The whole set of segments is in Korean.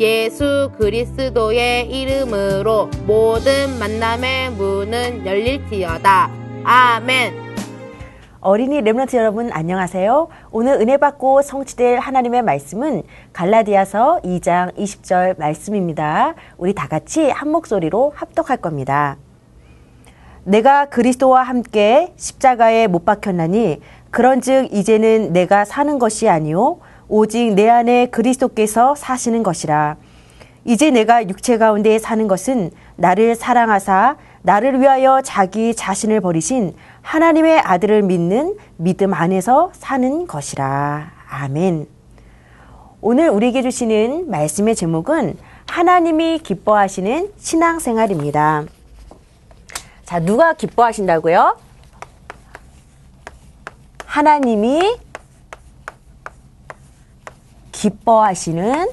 예수 그리스도의 이름으로 모든 만남의 문은 열릴지어다. 아멘. 어린이 렘런트 여러분 안녕하세요. 오늘 은혜 받고 성취될 하나님의 말씀은 갈라디아서 2장 20절 말씀입니다. 우리 다 같이 한 목소리로 합독할 겁니다. 내가 그리스도와 함께 십자가에 못 박혔나니 그런즉 이제는 내가 사는 것이 아니요 오직 내 안에 그리스도께서 사시는 것이라. 이제 내가 육체 가운데 사는 것은 나를 사랑하사 나를 위하여 자기 자신을 버리신 하나님의 아들을 믿는 믿음 안에서 사는 것이라. 아멘. 오늘 우리에게 주시는 말씀의 제목은 하나님이 기뻐하시는 신앙생활입니다. 자, 누가 기뻐하신다고요? 하나님이 기뻐하시는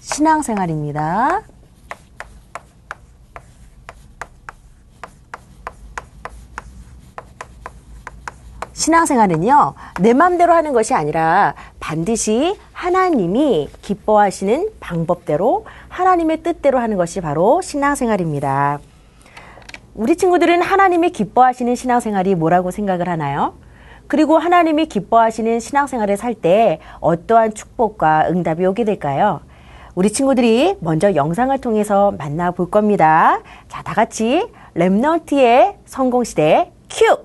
신앙생활입니다. 신앙생활은요, 내 마음대로 하는 것이 아니라 반드시 하나님이 기뻐하시는 방법대로 하나님의 뜻대로 하는 것이 바로 신앙생활입니다. 우리 친구들은 하나님이 기뻐하시는 신앙생활이 뭐라고 생각을 하나요? 그리고 하나님이 기뻐하시는 신앙생활을 살 때 어떠한 축복과 응답이 오게 될까요? 우리 친구들이 먼저 영상을 통해서 만나볼 겁니다. 자, 다 같이 랩넌트의 성공시대 큐!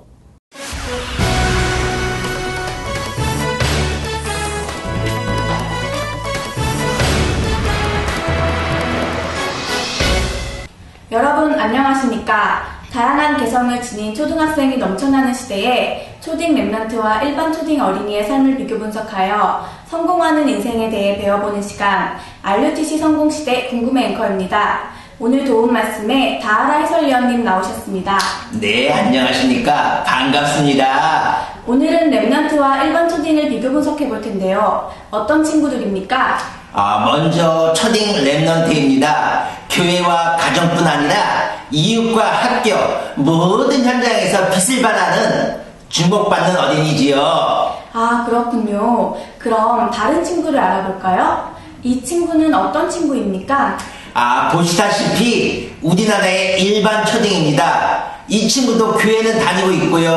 여러분 안녕하십니까? 다양한 개성을 지닌 초등학생이 넘쳐나는 시대에 초딩 랩런트와 일반 초딩 어린이의 삶을 비교 분석하여 성공하는 인생에 대해 배워보는 시간 RUTC 성공시대 궁금해 앵커입니다. 오늘 도움 말씀에 다하라 해설위원님 나오셨습니다. 네, 안녕하십니까. 반갑습니다. 오늘은 랩런트와 일반 초딩을 비교 분석해 볼 텐데요. 어떤 친구들입니까? 아, 먼저 초딩 랩넌트입니다. 교회와 가정뿐 아니라 이웃과 학교 모든 현장에서 빛을 발하는 주목받는 어린이지요. 아, 그렇군요. 그럼 다른 친구를 알아볼까요? 이 친구는 어떤 친구입니까? 아, 보시다시피 우리나라의 일반 초딩입니다. 이 친구도 교회는 다니고 있고요.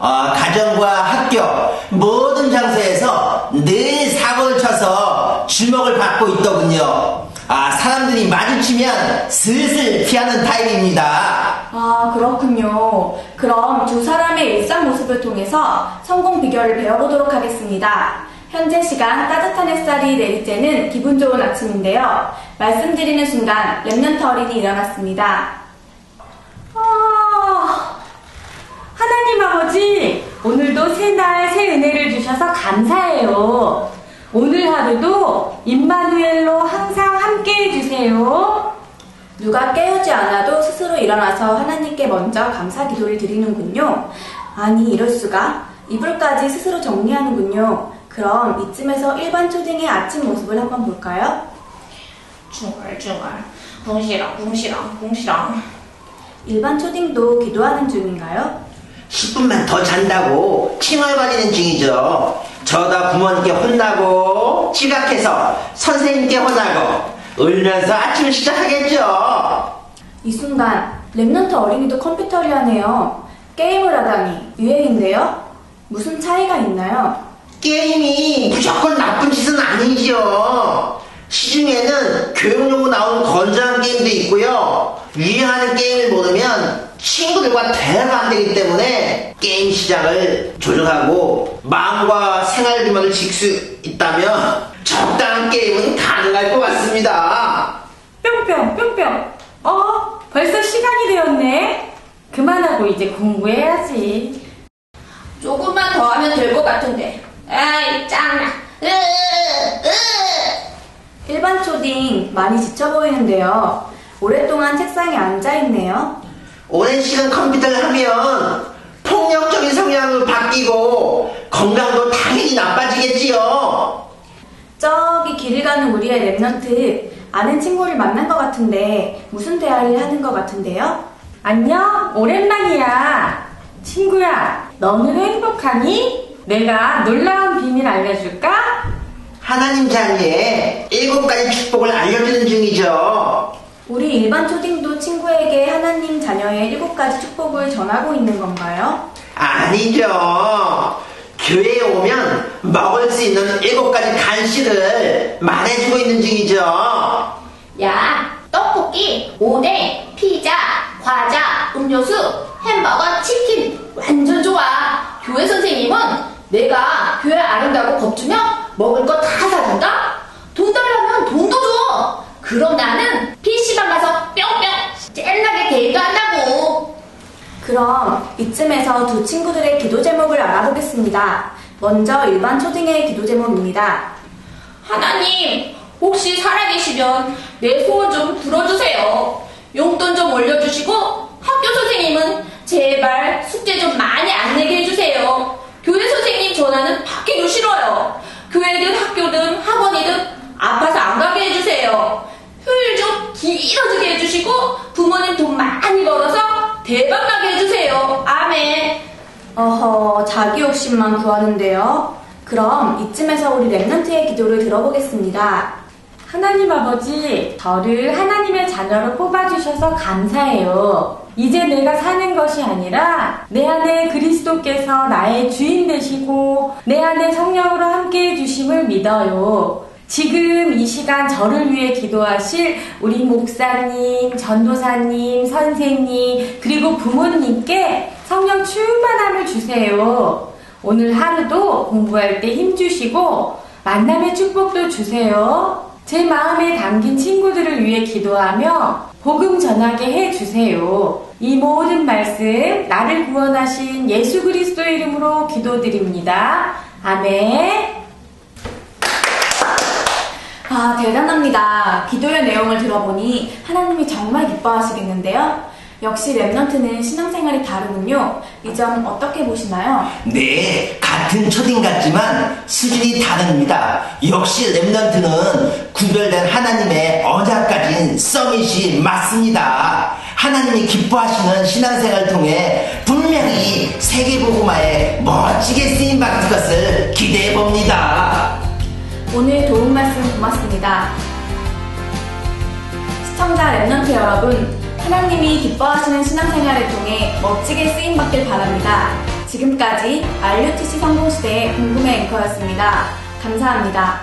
어, 가정과 학교 모든 장소에서 늘 사고를 쳐서 주목을 받고 있더군요. 아, 사람들이 마주치면 슬슬 피하는 타입입니다. 아, 그렇군요. 그럼 두 사람의 일상 모습을 통해서 성공 비결을 배워보도록 하겠습니다. 현재 시간 따뜻한 햇살이 내릴 때는 기분 좋은 아침인데요. 말씀드리는 순간 랩런트 어린이 일어났습니다. 아, 하나님 아버지, 오늘도 새날 새 은혜를 주셔서 감사해요. 오늘 하루도 임마누엘로 항상 함께 해주세요. 누가 깨우지 않아도 스스로 일어나서 하나님께 먼저 감사 기도를 드리는군요. 아니, 이럴 수가. 이불까지 스스로 정리하는군요. 그럼 이쯤에서 일반 초딩의 아침 모습을 한번 볼까요? 중얼중얼 궁시렁 궁시렁 궁시렁 일반 초딩도 기도하는 중인가요? 10분만 더 잔다고 칭얼거리는 중이죠. 저러다 부모님께 혼나고 지각해서 선생님께 혼나고 울면서 아침을 시작하겠죠. 이 순간 remnant 어린이도 컴퓨터를 하네요. 게임을 하다니 유행인데요? 무슨 차이가 있나요? 게임이 무조건 나쁜 짓은 아니죠. 시중에는 교육용으로 나오는 건전한 게임도 있고요. 유행하는 게임을 모르면 친구들과 대화가 안 되기 때문에 게임 시장을 조절하고 마음과 생활 규모를 지킬 수 있다면 적당한 게임은 가능할 것 같습니다. 뿅뿅 뿅뿅. 어? 벌써 시간이 되었네. 그만하고 이제 공부해야지. 조금만 더 하면 될 것 같은데 아이 짱나 으, 으. 일반 초딩 많이 지쳐 보이는데요. 오랫동안 책상에 앉아 있네요. 오랜 시간 컴퓨터를 하면 폭력적인 성향으로 바뀌고 건강도 당연히 나빠지겠지요. 저기 길을 가는 우리의 remnant 아는 친구를 만난 것 같은데 무슨 대화를 하는 것 같은데요? 안녕, 오랜만이야. 친구야, 너는 행복하니? 내가 놀라운 비밀 알려줄까? 하나님 자리에 일곱 가지 축복을 알려주는 중이죠. 우리 일반 초딩도 친구에게 하나님 자녀의 일곱 가지 축복을 전하고 있는 건가요? 아니죠. 교회에 오면 먹을 수 있는 일곱 가지 간식을 말해주고 있는 중이죠. 야 떡볶이 오뎅 피자 과자 음료수 햄버거 치킨 완전 좋아 교회 선생님은 내가 교회 아른다고 겁주면 먹을 거 다 사준다 돈줘 그럼 나는 PC방 가서 뿅뿅 젤나게 게임도 한다고 그럼 이쯤에서 두 친구들의 기도 제목을 알아보겠습니다. 먼저 일반 초딩의 기도 제목입니다. 하나님, 혹시 살아계시면 내 소원 좀 들어주세요. 용돈 좀 올려주시고 학교 선생님은 제발 숙제 좀 많이 안 내게 해주세요. 교회 선생님 전화는 받기도 싫어요. 교회든 학교든 학원이든 아파서 안 가게 해주세요. 휴일 좀 길어지게 해주시고 부모님 돈 많이 벌어서 대박 나게 해주세요. 아멘. 어허, 자기 욕심만 구하는데요. 그럼 이쯤에서 우리 랩넌트의 기도를 들어보겠습니다. 하나님 아버지, 저를 하나님의 자녀로 뽑아주셔서 감사해요. 이제 내가 사는 것이 아니라 내 안에 그리스도께서 나의 주인 되시고 내 안에 성령으로 함께 해주심을 믿어요. 지금 이 시간 저를 위해 기도하실 우리 목사님, 전도사님, 선생님, 그리고 부모님께 성령 충만함을 주세요. 오늘 하루도 공부할 때 힘주시고 만남의 축복도 주세요. 제 마음에 담긴 친구들을 위해 기도하며 복음 전하게 해 주세요. 이 모든 말씀 나를 구원하신 예수 그리스도의 이름으로 기도드립니다. 아멘. 아, 대단합니다. 기도의 내용을 들어보니 하나님이 정말 기뻐하시겠는데요. 역시 remnant는 신앙생활이 다르군요. 이 점 어떻게 보시나요? 네, 같은 초딩 같지만 수준이 다릅니다. 역시 remnant는 구별된 하나님의 언약 가진 summit이 맞습니다. 하나님이 기뻐하시는 신앙생활을 통해 분명히 세계복음화에 멋지게 쓰임받을 것을 기대해 봅니다. 오늘 도움 말씀 고맙습니다. 시청자 remnant 여러분, 하나님이 기뻐하시는 신앙생활을 통해 멋지게 쓰임받길 바랍니다. 지금까지 RUTC 성공시대의 궁금해 앵커였습니다. 감사합니다.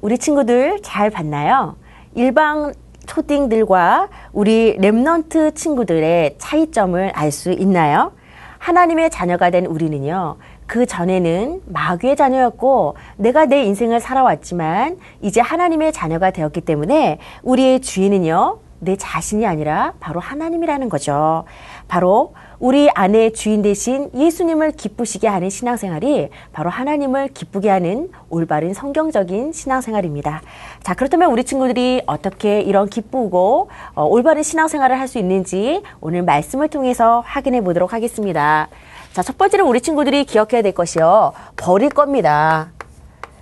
우리 친구들 잘 봤나요? 일반 초딩들과 우리 remnant 친구들의 차이점을 알 수 있나요? 하나님의 자녀가 된 우리는요, 그 전에는 마귀의 자녀였고, 내가 내 인생을 살아왔지만, 이제 하나님의 자녀가 되었기 때문에, 우리의 주인은요, 내 자신이 아니라 바로 하나님이라는 거죠. 바로 우리 안에 주인 대신 예수님을 기쁘시게 하는 신앙생활이 바로 하나님을 기쁘게 하는 올바른 성경적인 신앙생활입니다. 자, 그렇다면 우리 친구들이 어떻게 이런 기쁘고 어, 올바른 신앙생활을 할 수 있는지 오늘 말씀을 통해서 확인해 보도록 하겠습니다. 자, 첫 번째로 우리 친구들이 기억해야 될 것이요. 버릴 겁니다.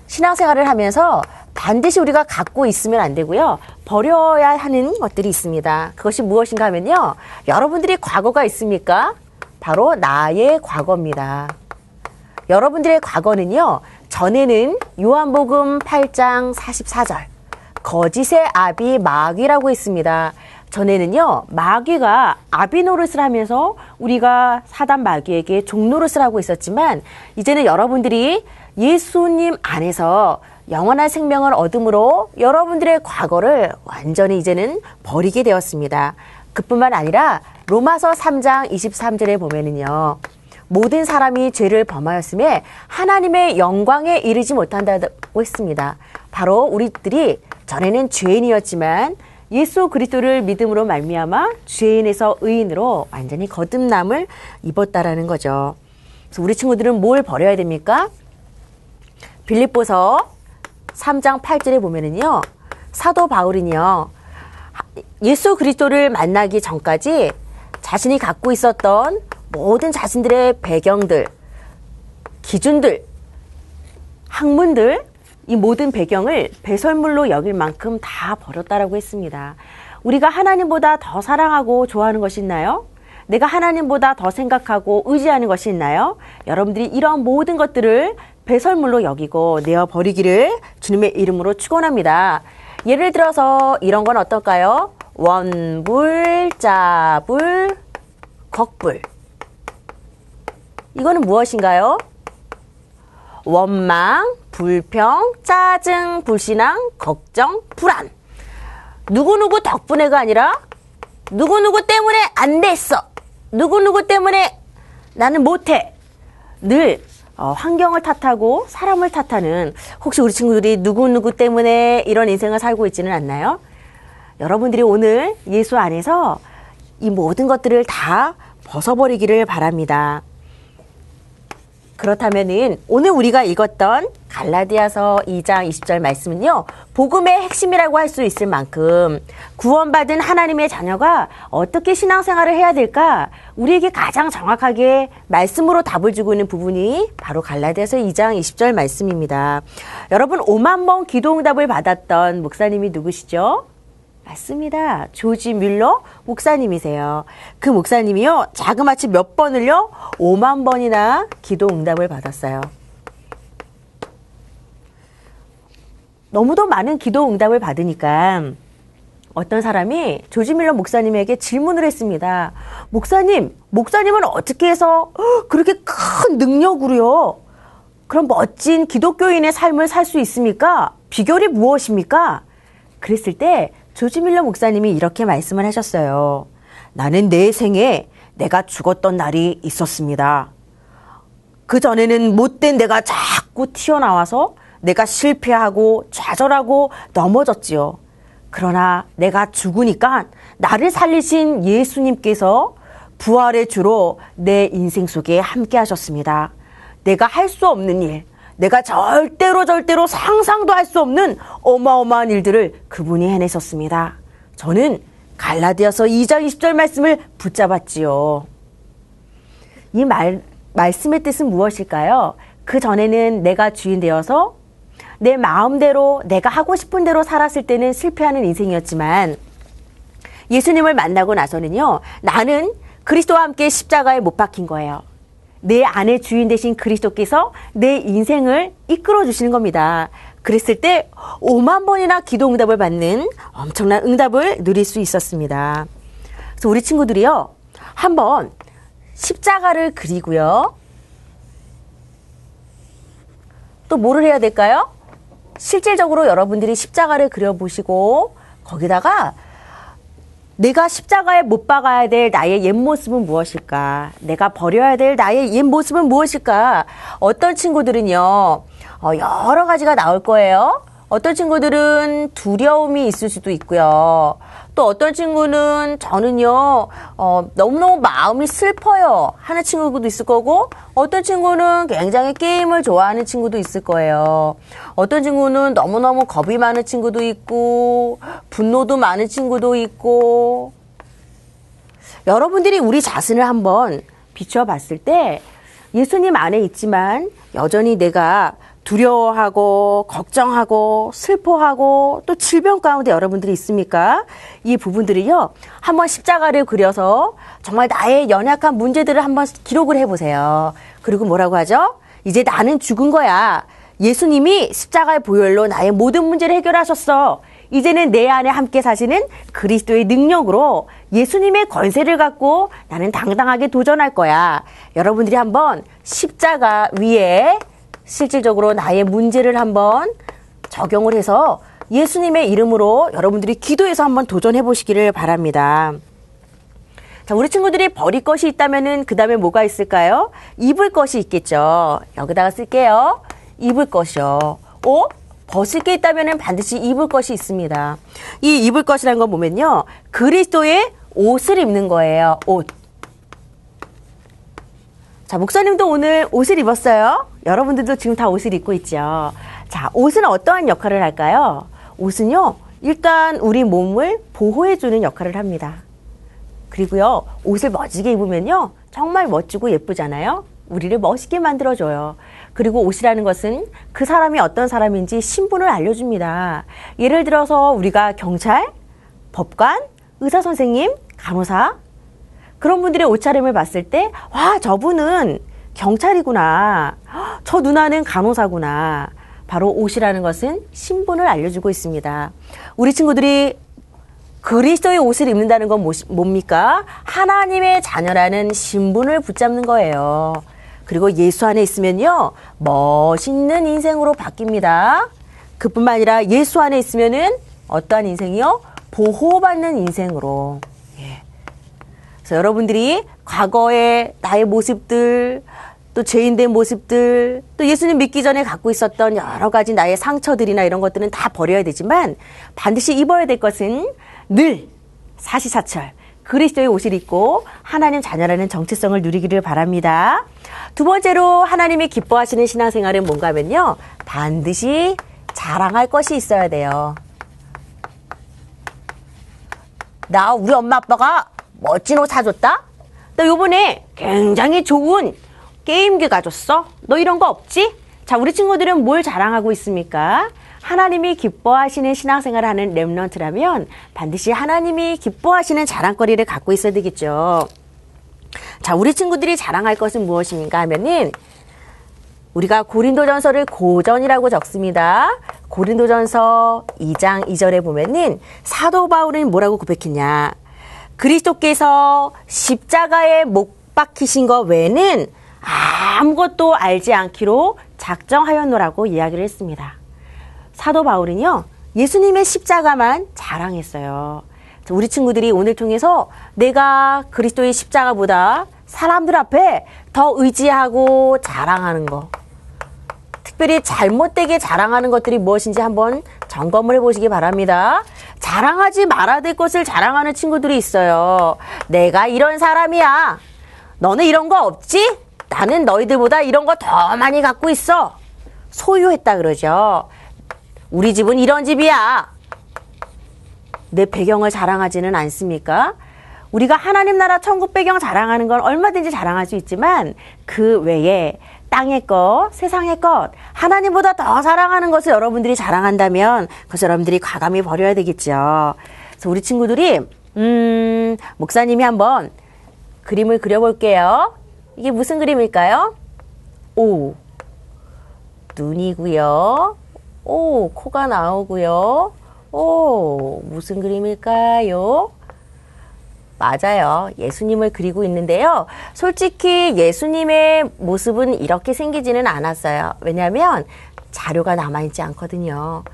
신앙생활을 하면서 반드시 우리가 갖고 있으면 안 되고요. 버려야 하는 것들이 있습니다. 그것이 무엇인가 하면요. 여러분들이 과거가 있습니까? 바로 나의 과거입니다. 여러분들의 과거는요. 전에는 요한복음 8장 44절 거짓의 아비 마귀라고 했습니다. 전에는요, 마귀가 아비 노릇을 하면서 우리가 사단 마귀에게 종 노릇을 하고 있었지만, 이제는 여러분들이 예수님 안에서 영원한 생명을 얻음으로 여러분들의 과거를 완전히 이제는 버리게 되었습니다. 그뿐만 아니라 로마서 3장 23절에 보면은요, 모든 사람이 죄를 범하였음에 하나님의 영광에 이르지 못한다고 했습니다. 바로 우리들이 전에는 죄인이었지만 예수 그리스도를 믿음으로 말미암아 죄인에서 의인으로 완전히 거듭남을 입었다라는 거죠. 그래서 우리 친구들은 뭘 버려야 됩니까? 빌립보서 3장 8절에 보면은요. 사도 바울은요. 예수 그리스도를 만나기 전까지 자신이 갖고 있었던 모든 자신들의 배경들, 기준들, 학문들, 이 모든 배경을 배설물로 여길 만큼 다 버렸다라고 했습니다. 우리가 하나님보다 더 사랑하고 좋아하는 것이 있나요? 내가 하나님보다 더 생각하고 의지하는 것이 있나요? 여러분들이 이런 모든 것들을 배설물로 여기고 내어 버리기를 주님의 이름으로 축원합니다. 예를 들어서 이런 건 어떨까요? 원불, 짜불, 걱불. 이거는 무엇인가요? 원망, 불평, 짜증, 불신앙, 걱정, 불안. 누구누구 덕분에가 아니라 누구누구 때문에 안 됐어. 누구누구 때문에 나는 못해. 늘 어, 환경을 탓하고 사람을 탓하는 혹시 우리 친구들이 누구누구 때문에 이런 인생을 살고 있지는 않나요? 여러분들이 오늘 예수 안에서 이 모든 것들을 다 벗어버리기를 바랍니다. 그렇다면은 오늘 우리가 읽었던 갈라디아서 2장 20절 말씀은요. 복음의 핵심이라고 할 수 있을 만큼 구원받은 하나님의 자녀가 어떻게 신앙생활을 해야 될까? 우리에게 가장 정확하게 말씀으로 답을 주고 있는 부분이 바로 갈라디아서 2장 20절 말씀입니다. 여러분 5만 번 기도 응답을 받았던 목사님이 누구시죠? 맞습니다. 조지 뮬러 목사님이세요. 그 목사님이요, 자그마치 몇 번을요? 5만 번이나 기도 응답을 받았어요. 너무도 많은 기도 응답을 받으니까 어떤 사람이 조지 밀러 목사님에게 질문을 했습니다. 목사님, 목사님은 어떻게 해서 그렇게 큰 능력으로요? 그런 멋진 기독교인의 삶을 살 수 있습니까? 비결이 무엇입니까? 그랬을 때 조지 밀러 목사님이 이렇게 말씀을 하셨어요. 나는 내 생에 내가 죽었던 날이 있었습니다. 그 전에는 못된 내가 자꾸 튀어나와서 내가 실패하고 좌절하고 넘어졌지요. 그러나 내가 죽으니까 나를 살리신 예수님께서 부활의 주로 내 인생 속에 함께 하셨습니다. 내가 할 수 없는 일, 내가 절대로 절대로 상상도 할 수 없는 어마어마한 일들을 그분이 해내셨습니다. 저는 갈라디아서 2장 20절 말씀을 붙잡았지요. 이 말, 말씀의 뜻은 무엇일까요? 그 전에는 내가 주인 되어서 내 마음대로 내가 하고 싶은 대로 살았을 때는 실패하는 인생이었지만 예수님을 만나고 나서는요, 나는 그리스도와 함께 십자가에 못 박힌 거예요. 내 안에 주인 되신 그리스도께서 내 인생을 이끌어 주시는 겁니다. 그랬을 때 5만 번이나 기도 응답을 받는 엄청난 응답을 누릴 수 있었습니다. 그래서 우리 친구들이요. 한번 십자가를 그리고요. 또 뭐를 해야 될까요? 실질적으로 여러분들이 십자가를 그려보시고 거기다가 내가 십자가에 못 박아야 될 나의 옛 모습은 무엇일까? 내가 버려야 될 나의 옛 모습은 무엇일까? 어떤 친구들은요, 어, 여러 가지가 나올 거예요. 어떤 친구들은 두려움이 있을 수도 있고요. 또 어떤 친구는 저는요, 어, 너무너무 마음이 슬퍼요. 하는 친구도 있을 거고, 어떤 친구는 굉장히 게임을 좋아하는 친구도 있을 거예요. 어떤 친구는 너무너무 겁이 많은 친구도 있고, 분노도 많은 친구도 있고, 여러분들이 우리 자신을 한번 비춰봤을 때, 예수님 안에 있지만, 여전히 내가 두려워하고 걱정하고 슬퍼하고 또 질병 가운데 여러분들이 있습니까? 이 부분들이요. 한번 십자가를 그려서 정말 나의 연약한 문제들을 한번 기록을 해 보세요. 그리고 뭐라고 하죠? 이제 나는 죽은 거야. 예수님이 십자가의 보혈로 나의 모든 문제를 해결하셨어. 이제는 내 안에 함께 사시는 그리스도의 능력으로 예수님의 권세를 갖고 나는 당당하게 도전할 거야. 여러분들이 한번 십자가 위에 실질적으로 나의 문제를 한번 적용을 해서 예수님의 이름으로 여러분들이 기도해서 한번 도전해 보시기를 바랍니다. 자, 우리 친구들이 버릴 것이 있다면은 그 다음에 뭐가 있을까요? 입을 것이 있겠죠. 여기다가 쓸게요. 입을 것이요. 어? 벗을 게 있다면은 반드시 입을 것이 있습니다. 이 입을 것이라는 거 보면요. 그리스도의 옷을 입는 거예요. 옷. 자, 목사님도 오늘 옷을 입었어요. 여러분들도 지금 다 옷을 입고 있죠. 자, 옷은 어떠한 역할을 할까요? 옷은요, 일단 우리 몸을 보호해주는 역할을 합니다. 그리고요, 옷을 멋지게 입으면요, 정말 멋지고 예쁘잖아요? 우리를 멋있게 만들어줘요. 그리고 옷이라는 것은 그 사람이 어떤 사람인지 신분을 알려줍니다. 예를 들어서 우리가 경찰, 법관, 의사 선생님, 간호사, 그런 분들의 옷차림을 봤을 때, 와, 저분은 경찰이구나. 저 누나는 간호사구나. 바로 옷이라는 것은 신분을 알려주고 있습니다. 우리 친구들이 그리스도의 옷을 입는다는 건 뭡니까? 하나님의 자녀라는 신분을 붙잡는 거예요. 그리고 예수 안에 있으면요, 멋있는 인생으로 바뀝니다. 그뿐만 아니라 예수 안에 있으면은 어떠한 인생이요? 보호받는 인생으로. 예. 그래서 여러분들이 과거의 나의 모습들, 또 죄인된 모습들, 또 예수님 믿기 전에 갖고 있었던 여러 가지 나의 상처들이나 이런 것들은 다 버려야 되지만 반드시 입어야 될 것은 늘 사시사철 그리스도의 옷을 입고 하나님 자녀라는 정체성을 누리기를 바랍니다. 두 번째로 하나님이 기뻐하시는 신앙생활은 뭔가 하면요. 반드시 자랑할 것이 있어야 돼요. 나 우리 엄마 아빠가 멋진 옷 사줬다? 너 요번에 굉장히 좋은 게임기 가졌어? 너 이런 거 없지? 자, 우리 친구들은 뭘 자랑하고 있습니까? 하나님이 기뻐하시는 신앙생활을 하는 랩런트라면 반드시 하나님이 기뻐하시는 자랑거리를 갖고 있어야 되겠죠. 자, 우리 친구들이 자랑할 것은 무엇입니까 하면은 우리가 고린도전서를 고전이라고 적습니다. 고린도전서 2장 2절에 보면은 사도 바울은 뭐라고 고백했냐? 그리스도께서 십자가에 못 박히신 것 외에는 아무것도 알지 않기로 작정하였노라고 이야기를 했습니다. 사도 바울은요, 예수님의 십자가만 자랑했어요. 우리 친구들이 오늘 통해서 내가 그리스도의 십자가보다 사람들 앞에 더 의지하고 자랑하는 거. 특별히 잘못되게 자랑하는 것들이 무엇인지 한번 점검을 해보시기 바랍니다. 자랑하지 말아야 될 것을 자랑하는 친구들이 있어요. 내가 이런 사람이야. 너는 이런 거 없지? 나는 너희들보다 이런 거 더 많이 갖고 있어. 소유했다 그러죠. 우리 집은 이런 집이야. 내 배경을 자랑하지는 않습니까? 우리가 하나님 나라 천국 배경 자랑하는 건 얼마든지 자랑할 수 있지만 그 외에 땅의 것, 세상의 것, 하나님보다 더 사랑하는 것을 여러분들이 자랑한다면 그것을 여러분들이 과감히 버려야 되겠죠. 그래서 우리 친구들이 음, 목사님이 한번 그림을 그려볼게요. 이게 무슨 그림일까요? 오, 눈이고요. 오, 코가 나오고요. 오, 무슨 그림일까요? 맞아요. 예수님을 그리고 있는데요. 솔직히 예수님의 모습은 이렇게 생기지는 않았어요. 왜냐하면 자료가 남아있지 않거든요.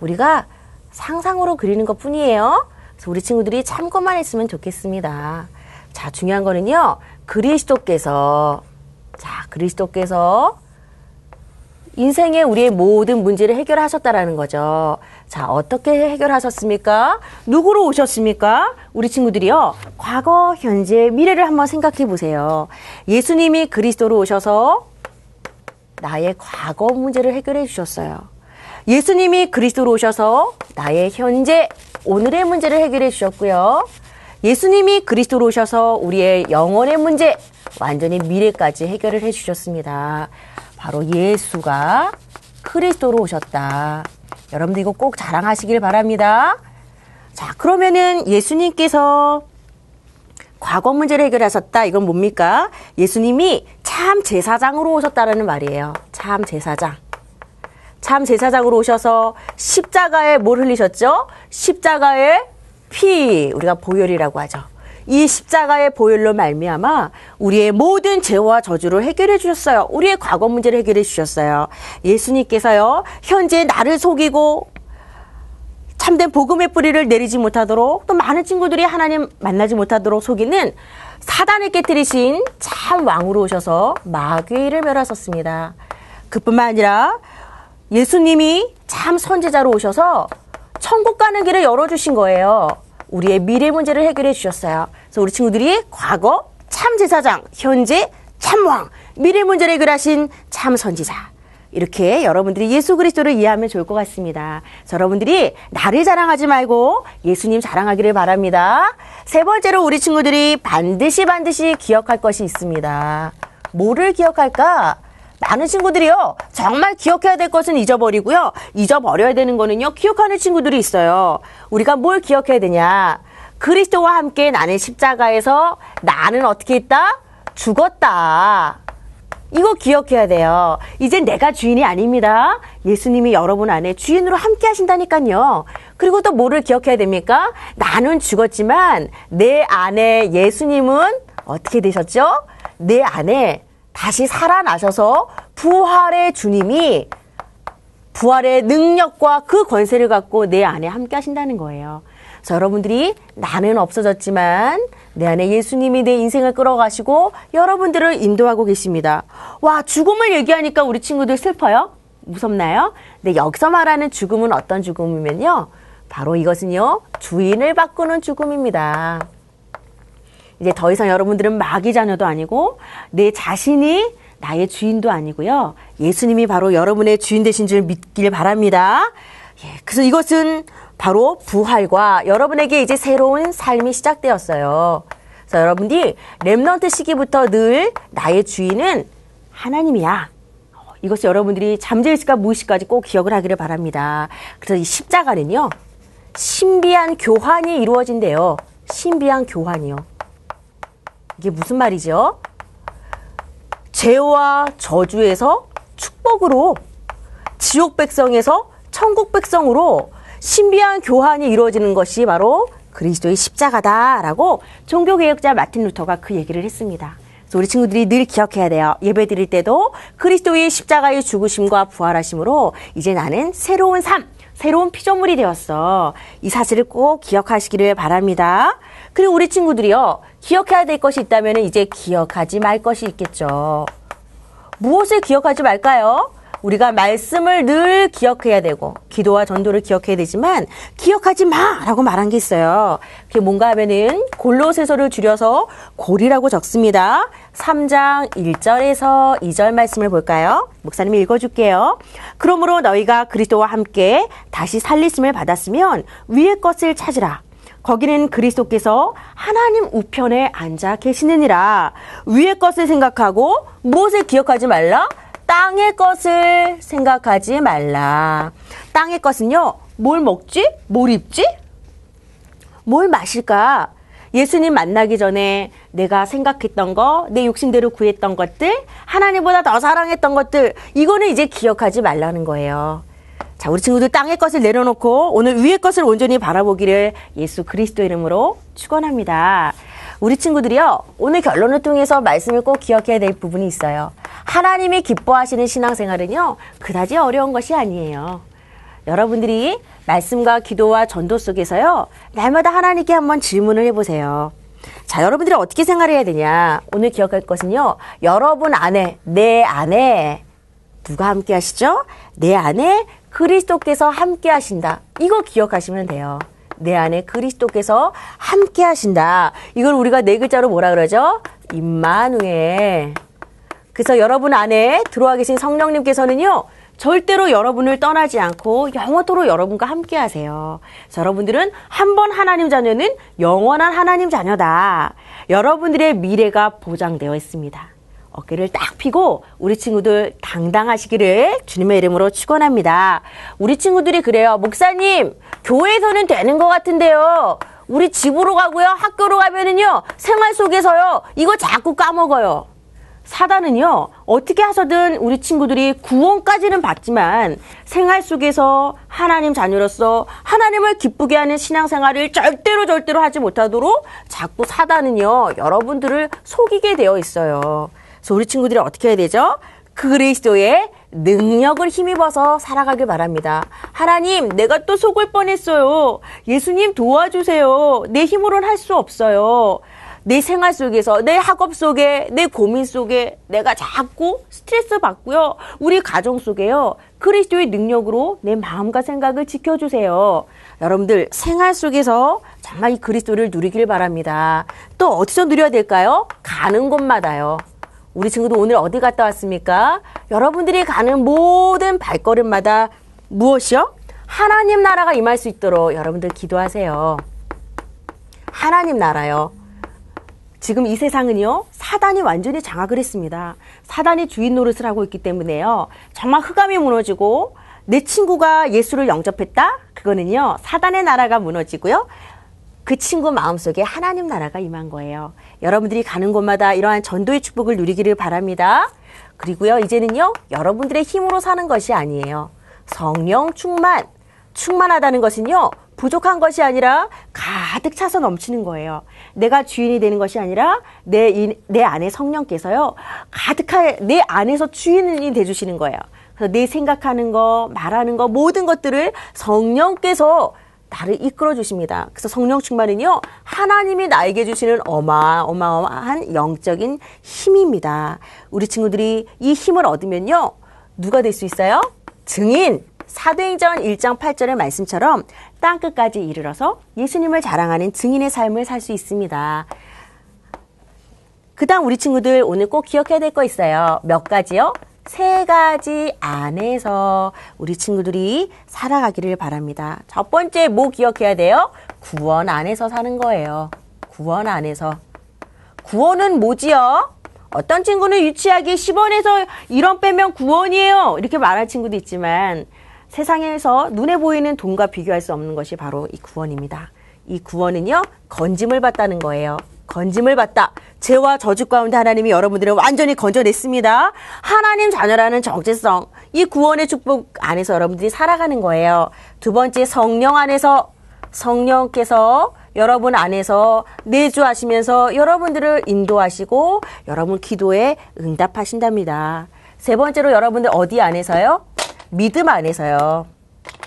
우리가 상상으로 그리는 것 뿐이에요. 그래서 우리 친구들이 참고만 했으면 좋겠습니다. 자, 중요한 거는요. 그리스도께서, 자, 그리스도께서 인생의 우리의 모든 문제를 해결하셨다라는 거죠. 자, 어떻게 해결하셨습니까? 누구로 오셨습니까? 우리 친구들이요. 과거, 현재, 미래를 한번 생각해 보세요. 예수님이 그리스도로 오셔서 나의 과거 문제를 해결해 주셨어요. 예수님이 그리스도로 오셔서 나의 현재, 오늘의 문제를 해결해 주셨고요. 예수님이 그리스도로 오셔서 우리의 영혼의 문제, 완전히 미래까지 해결을 해 주셨습니다. 바로 예수가 그리스도로 오셨다. 여러분들 이거 꼭 자랑하시길 바랍니다. 자, 그러면은 예수님께서 과거 문제를 해결하셨다. 이건 뭡니까? 예수님이 참 제사장으로 오셨다라는 말이에요. 참 제사장. 참 제사장으로 오셔서 십자가에 뭘 흘리셨죠? 십자가에 피, 우리가 보혈이라고 하죠. 이 십자가의 보혈로 말미암아 우리의 모든 죄와 저주를 해결해 주셨어요. 우리의 과거 문제를 해결해 주셨어요. 예수님께서요. 현재 나를 속이고 참된 복음의 뿌리를 내리지 못하도록 또 많은 친구들이 하나님 만나지 못하도록 속이는 사단을 깨뜨리신 참 왕으로 오셔서 마귀를 멸하셨습니다. 그뿐만 아니라 예수님이 참 선지자로 오셔서 천국 가는 길을 열어주신 거예요. 우리의 미래 문제를 해결해 주셨어요. 그래서 우리 친구들이 과거 참 제사장, 현재 참왕, 미래 문제를 해결하신 참 선지자. 이렇게 여러분들이 예수 그리스도를 이해하면 좋을 것 같습니다. 여러분들이 나를 자랑하지 말고 예수님 자랑하기를 바랍니다. 세 번째로 우리 친구들이 반드시 반드시 기억할 것이 있습니다. 뭐를 기억할까? 많은 친구들이요. 정말 기억해야 될 것은 잊어버리고요. 잊어버려야 되는 거는요. 기억하는 친구들이 있어요. 우리가 뭘 기억해야 되냐? 그리스도와 함께 나는 십자가에서 나는 어떻게 했다? 죽었다. 이거 기억해야 돼요. 이제 내가 주인이 아닙니다. 예수님이 여러분 안에 주인으로 함께 하신다니까요. 그리고 또 뭐를 기억해야 됩니까? 나는 죽었지만 내 안에 예수님은 어떻게 되셨죠? 내 안에 다시 살아나셔서 부활의 주님이 부활의 능력과 그 권세를 갖고 내 안에 함께 하신다는 거예요. 그래서 여러분들이 나는 없어졌지만 내 안에 예수님이 내 인생을 끌어가시고 여러분들을 인도하고 계십니다. 와, 죽음을 얘기하니까 우리 친구들 슬퍼요? 무섭나요? 근데 여기서 말하는 죽음은 어떤 죽음이면요. 바로 이것은요, 주인을 바꾸는 죽음입니다. 이제 더 이상 여러분들은 마귀 자녀도 아니고 내 자신이 나의 주인도 아니고요. 예수님이 바로 여러분의 주인 되신 줄 믿길 바랍니다. 예, 그래서 이것은 바로 부활과 여러분에게 이제 새로운 삶이 시작되었어요. 그래서 여러분들이 remnant 시기부터 늘 나의 주인은 하나님이야. 이것을 여러분들이 잠재의식과 무의식까지 꼭 기억을 하기를 바랍니다. 그래서 이 십자가는요, 신비한 교환이 이루어진대요. 신비한 교환이요. 이게 무슨 말이죠? 죄와 저주에서 축복으로, 지옥 백성에서 천국 백성으로 신비한 교환이 이루어지는 것이 바로 그리스도의 십자가다라고 종교개혁자 마틴 루터가 그 얘기를 했습니다. 그래서 우리 친구들이 늘 기억해야 돼요. 예배 드릴 때도 그리스도의 십자가의 죽으심과 부활하심으로 이제 나는 새로운 삶, 새로운 피조물이 되었어. 이 사실을 꼭 기억하시기를 바랍니다. 그리고 우리 친구들이요. 기억해야 될 것이 있다면 이제 기억하지 말 것이 있겠죠. 무엇을 기억하지 말까요? 우리가 말씀을 늘 기억해야 되고 기도와 전도를 기억해야 되지만 기억하지 마라고 말한 게 있어요. 그게 뭔가 하면은 골로새서를 줄여서 골이라고 적습니다. 3장 1절에서 2절 말씀을 볼까요? 목사님이 읽어줄게요. 그러므로 너희가 그리스도와 함께 다시 살리심을 받았으면 위의 것을 찾으라. 거기는 그리스도께서 하나님 우편에 앉아 계시느니라. 위의 것을 생각하고 무엇을 기억하지 말라? 땅의 것을 생각하지 말라. 땅의 것은요, 뭘 먹지? 뭘 입지? 뭘 마실까? 예수님 만나기 전에 내가 생각했던 거, 내 욕심대로 구했던 것들, 하나님보다 더 사랑했던 것들, 이거는 이제 기억하지 말라는 거예요. 자, 우리 친구들 땅의 것을 내려놓고 오늘 위의 것을 온전히 바라보기를 예수 그리스도 이름으로 축원합니다. 우리 친구들이요, 오늘 결론을 통해서 말씀을 꼭 기억해야 될 부분이 있어요. 하나님이 기뻐하시는 신앙생활은요, 그다지 어려운 것이 아니에요. 여러분들이 말씀과 기도와 전도 속에서요, 날마다 하나님께 한번 질문을 해 보세요. 자, 여러분들이 어떻게 생활해야 되냐? 오늘 기억할 것은요, 여러분 안에, 내 안에, 누가 함께 하시죠? 내 안에 그리스도께서 함께 하신다. 이거 기억하시면 돼요. 내 안에 그리스도께서 함께 하신다. 이걸 우리가 네 글자로 뭐라 그러죠? 임마누엘. 그래서 여러분 안에 들어와 계신 성령님께서는요, 절대로 여러분을 떠나지 않고 영원토록 여러분과 함께 하세요. 여러분들은 한 번 하나님 자녀는 영원한 하나님 자녀다. 여러분들의 미래가 보장되어 있습니다. 어깨를 딱 펴고 우리 친구들 당당하시기를 주님의 이름으로 축원합니다. 우리 친구들이 그래요. 목사님, 교회에서는 되는 것 같은데요. 우리 집으로 가고요. 학교로 가면은요. 생활 속에서요. 이거 자꾸 까먹어요. 사단은요, 어떻게 하서든 우리 친구들이 구원까지는 받지만 생활 속에서 하나님 자녀로서 하나님을 기쁘게 하는 신앙생활을 절대로 절대로 하지 못하도록 자꾸 사단은요, 여러분들을 속이게 되어 있어요. 그래서 우리 친구들이 어떻게 해야 되죠? 그리스도의 능력을 힘입어서 살아가길 바랍니다. 하나님, 내가 또 속을 뻔했어요. 예수님 도와주세요. 내 힘으로는 할 수 없어요. 내 생활 속에서, 내 학업 속에, 내 고민 속에 내가 자꾸 스트레스 받고요. 우리 가정 속에요. 그리스도의 능력으로 내 마음과 생각을 지켜주세요. 여러분들, 생활 속에서 정말 이 그리스도를 누리길 바랍니다. 또 어디서 누려야 될까요? 가는 곳마다요. 우리 친구도 오늘 어디 갔다 왔습니까? 여러분들이 가는 모든 발걸음마다 무엇이요? 하나님 나라가 임할 수 있도록 여러분들 기도하세요. 하나님 나라요. 지금 이 세상은요, 사단이 완전히 장악을 했습니다. 사단이 주인 노릇을 하고 있기 때문에요. 정말 흑암이 무너지고, 내 친구가 예수를 영접했다? 그거는요, 사단의 나라가 무너지고요. 그 친구 마음속에 하나님 나라가 임한 거예요. 여러분들이 가는 곳마다 이러한 전도의 축복을 누리기를 바랍니다. 그리고요, 이제는요, 여러분들의 힘으로 사는 것이 아니에요. 성령 충만. 충만하다는 것은요, 부족한 것이 아니라 가득 차서 넘치는 거예요. 내가 주인이 되는 것이 아니라 내, 이, 내 안에 성령께서요, 가득한, 내 안에서 주인이 돼주시는 거예요. 그래서 내 생각하는 거, 말하는 거, 모든 것들을 성령께서 나를 이끌어 주십니다. 그래서 성령 충만은요, 하나님이 나에게 주시는 어마어마한 영적인 힘입니다. 우리 친구들이 이 힘을 얻으면요, 누가 될 수 있어요? 증인! 사도행전 1장 8절의 말씀처럼 땅끝까지 이르러서 예수님을 자랑하는 증인의 삶을 살 수 있습니다. 그 다음 우리 친구들 오늘 꼭 기억해야 될 거 있어요. 몇 가지요? 세 가지 안에서 우리 친구들이 살아가기를 바랍니다. 첫 번째 뭐 기억해야 돼요? 구원 안에서 사는 거예요. 구원 안에서. 구원은 뭐지요? 어떤 친구는 유치하게 10원에서 1원 빼면 구원이에요. 이렇게 말할 친구도 있지만 세상에서 눈에 보이는 돈과 비교할 수 없는 것이 바로 이 구원입니다. 이 구원은요, 건짐을 받다는 거예요. 건짐을 받다. 죄와 저주 가운데 하나님이 여러분들을 완전히 건져냈습니다. 하나님 자녀라는 정체성, 이 구원의 축복 안에서 여러분들이 살아가는 거예요. 두 번째, 성령 안에서 성령께서 여러분 안에서 내주하시면서 여러분들을 인도하시고 여러분 기도에 응답하신답니다. 세 번째로 여러분들 어디 안에서요? 믿음 안에서요.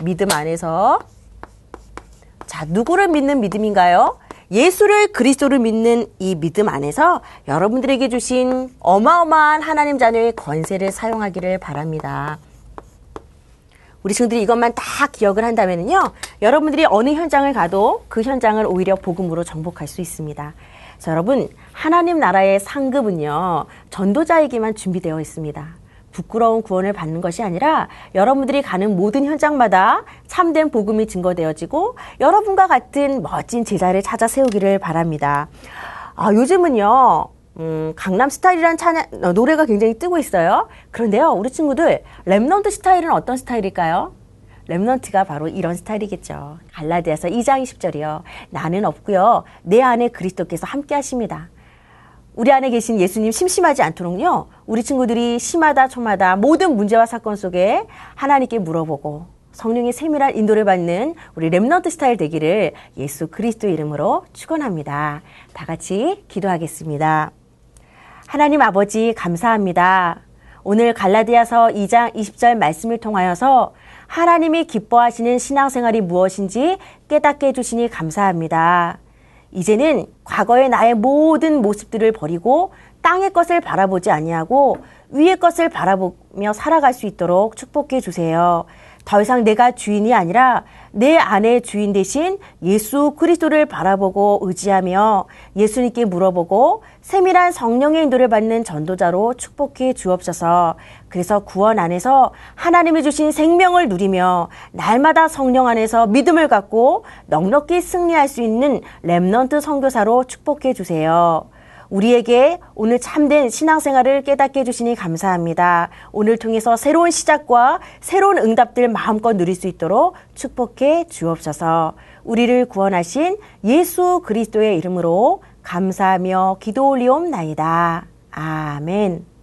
믿음 안에서. 자, 누구를 믿는 믿음인가요? 예수를 그리스도를 믿는 이 믿음 안에서 여러분들에게 주신 어마어마한 하나님 자녀의 권세를 사용하기를 바랍니다. 우리 친구들이 이것만 다 기억을 한다면요. 여러분들이 어느 현장을 가도 그 현장을 오히려 복음으로 정복할 수 있습니다. 자, 여러분, 하나님 나라의 상급은요, 전도자에게만 준비되어 있습니다. 부끄러운 구원을 받는 것이 아니라 여러분들이 가는 모든 현장마다 참된 복음이 증거되어지고 여러분과 같은 멋진 제자를 찾아 세우기를 바랍니다. 아, 요즘은요, 음, 강남 스타일이라는 찬양, 어, 노래가 굉장히 뜨고 있어요. 그런데요, 우리 친구들, remnant 스타일은 어떤 스타일일까요? remnant가 바로 이런 스타일이겠죠. 갈라디아서 2장 20절이요. 나는 없고요. 내 안에 그리스도께서 함께 하십니다. 우리 안에 계신 예수님 심심하지 않도록요. 우리 친구들이 시마다 초마다 모든 문제와 사건 속에 하나님께 물어보고 성령의 세밀한 인도를 받는 우리 remnant 스타일 되기를 예수 그리스도 이름으로 축원합니다. 다 같이 기도하겠습니다. 하나님 아버지 감사합니다. 오늘 갈라디아서 2장 20절 말씀을 통하여서 하나님이 기뻐하시는 신앙생활이 무엇인지 깨닫게 해주시니 감사합니다. 이제는 과거의 나의 모든 모습들을 버리고 땅의 것을 바라보지 아니하고 위의 것을 바라보며 살아갈 수 있도록 축복해 주세요. 더 이상 내가 주인이 아니라 내 안에 주인 대신 예수 그리스도를 바라보고 의지하며 예수님께 물어보고 세밀한 성령의 인도를 받는 전도자로 축복해 주옵소서. 그래서 구원 안에서 하나님이 주신 생명을 누리며 날마다 성령 안에서 믿음을 갖고 넉넉히 승리할 수 있는 렘넌트 선교사로 축복해 주세요. 우리에게 오늘 참된 신앙생활을 깨닫게 해주시니 감사합니다. 오늘 통해서 새로운 시작과 새로운 응답들 마음껏 누릴 수 있도록 축복해 주옵소서. 우리를 구원하신 예수 그리스도의 이름으로 감사하며 기도 올리옵나이다. 아멘.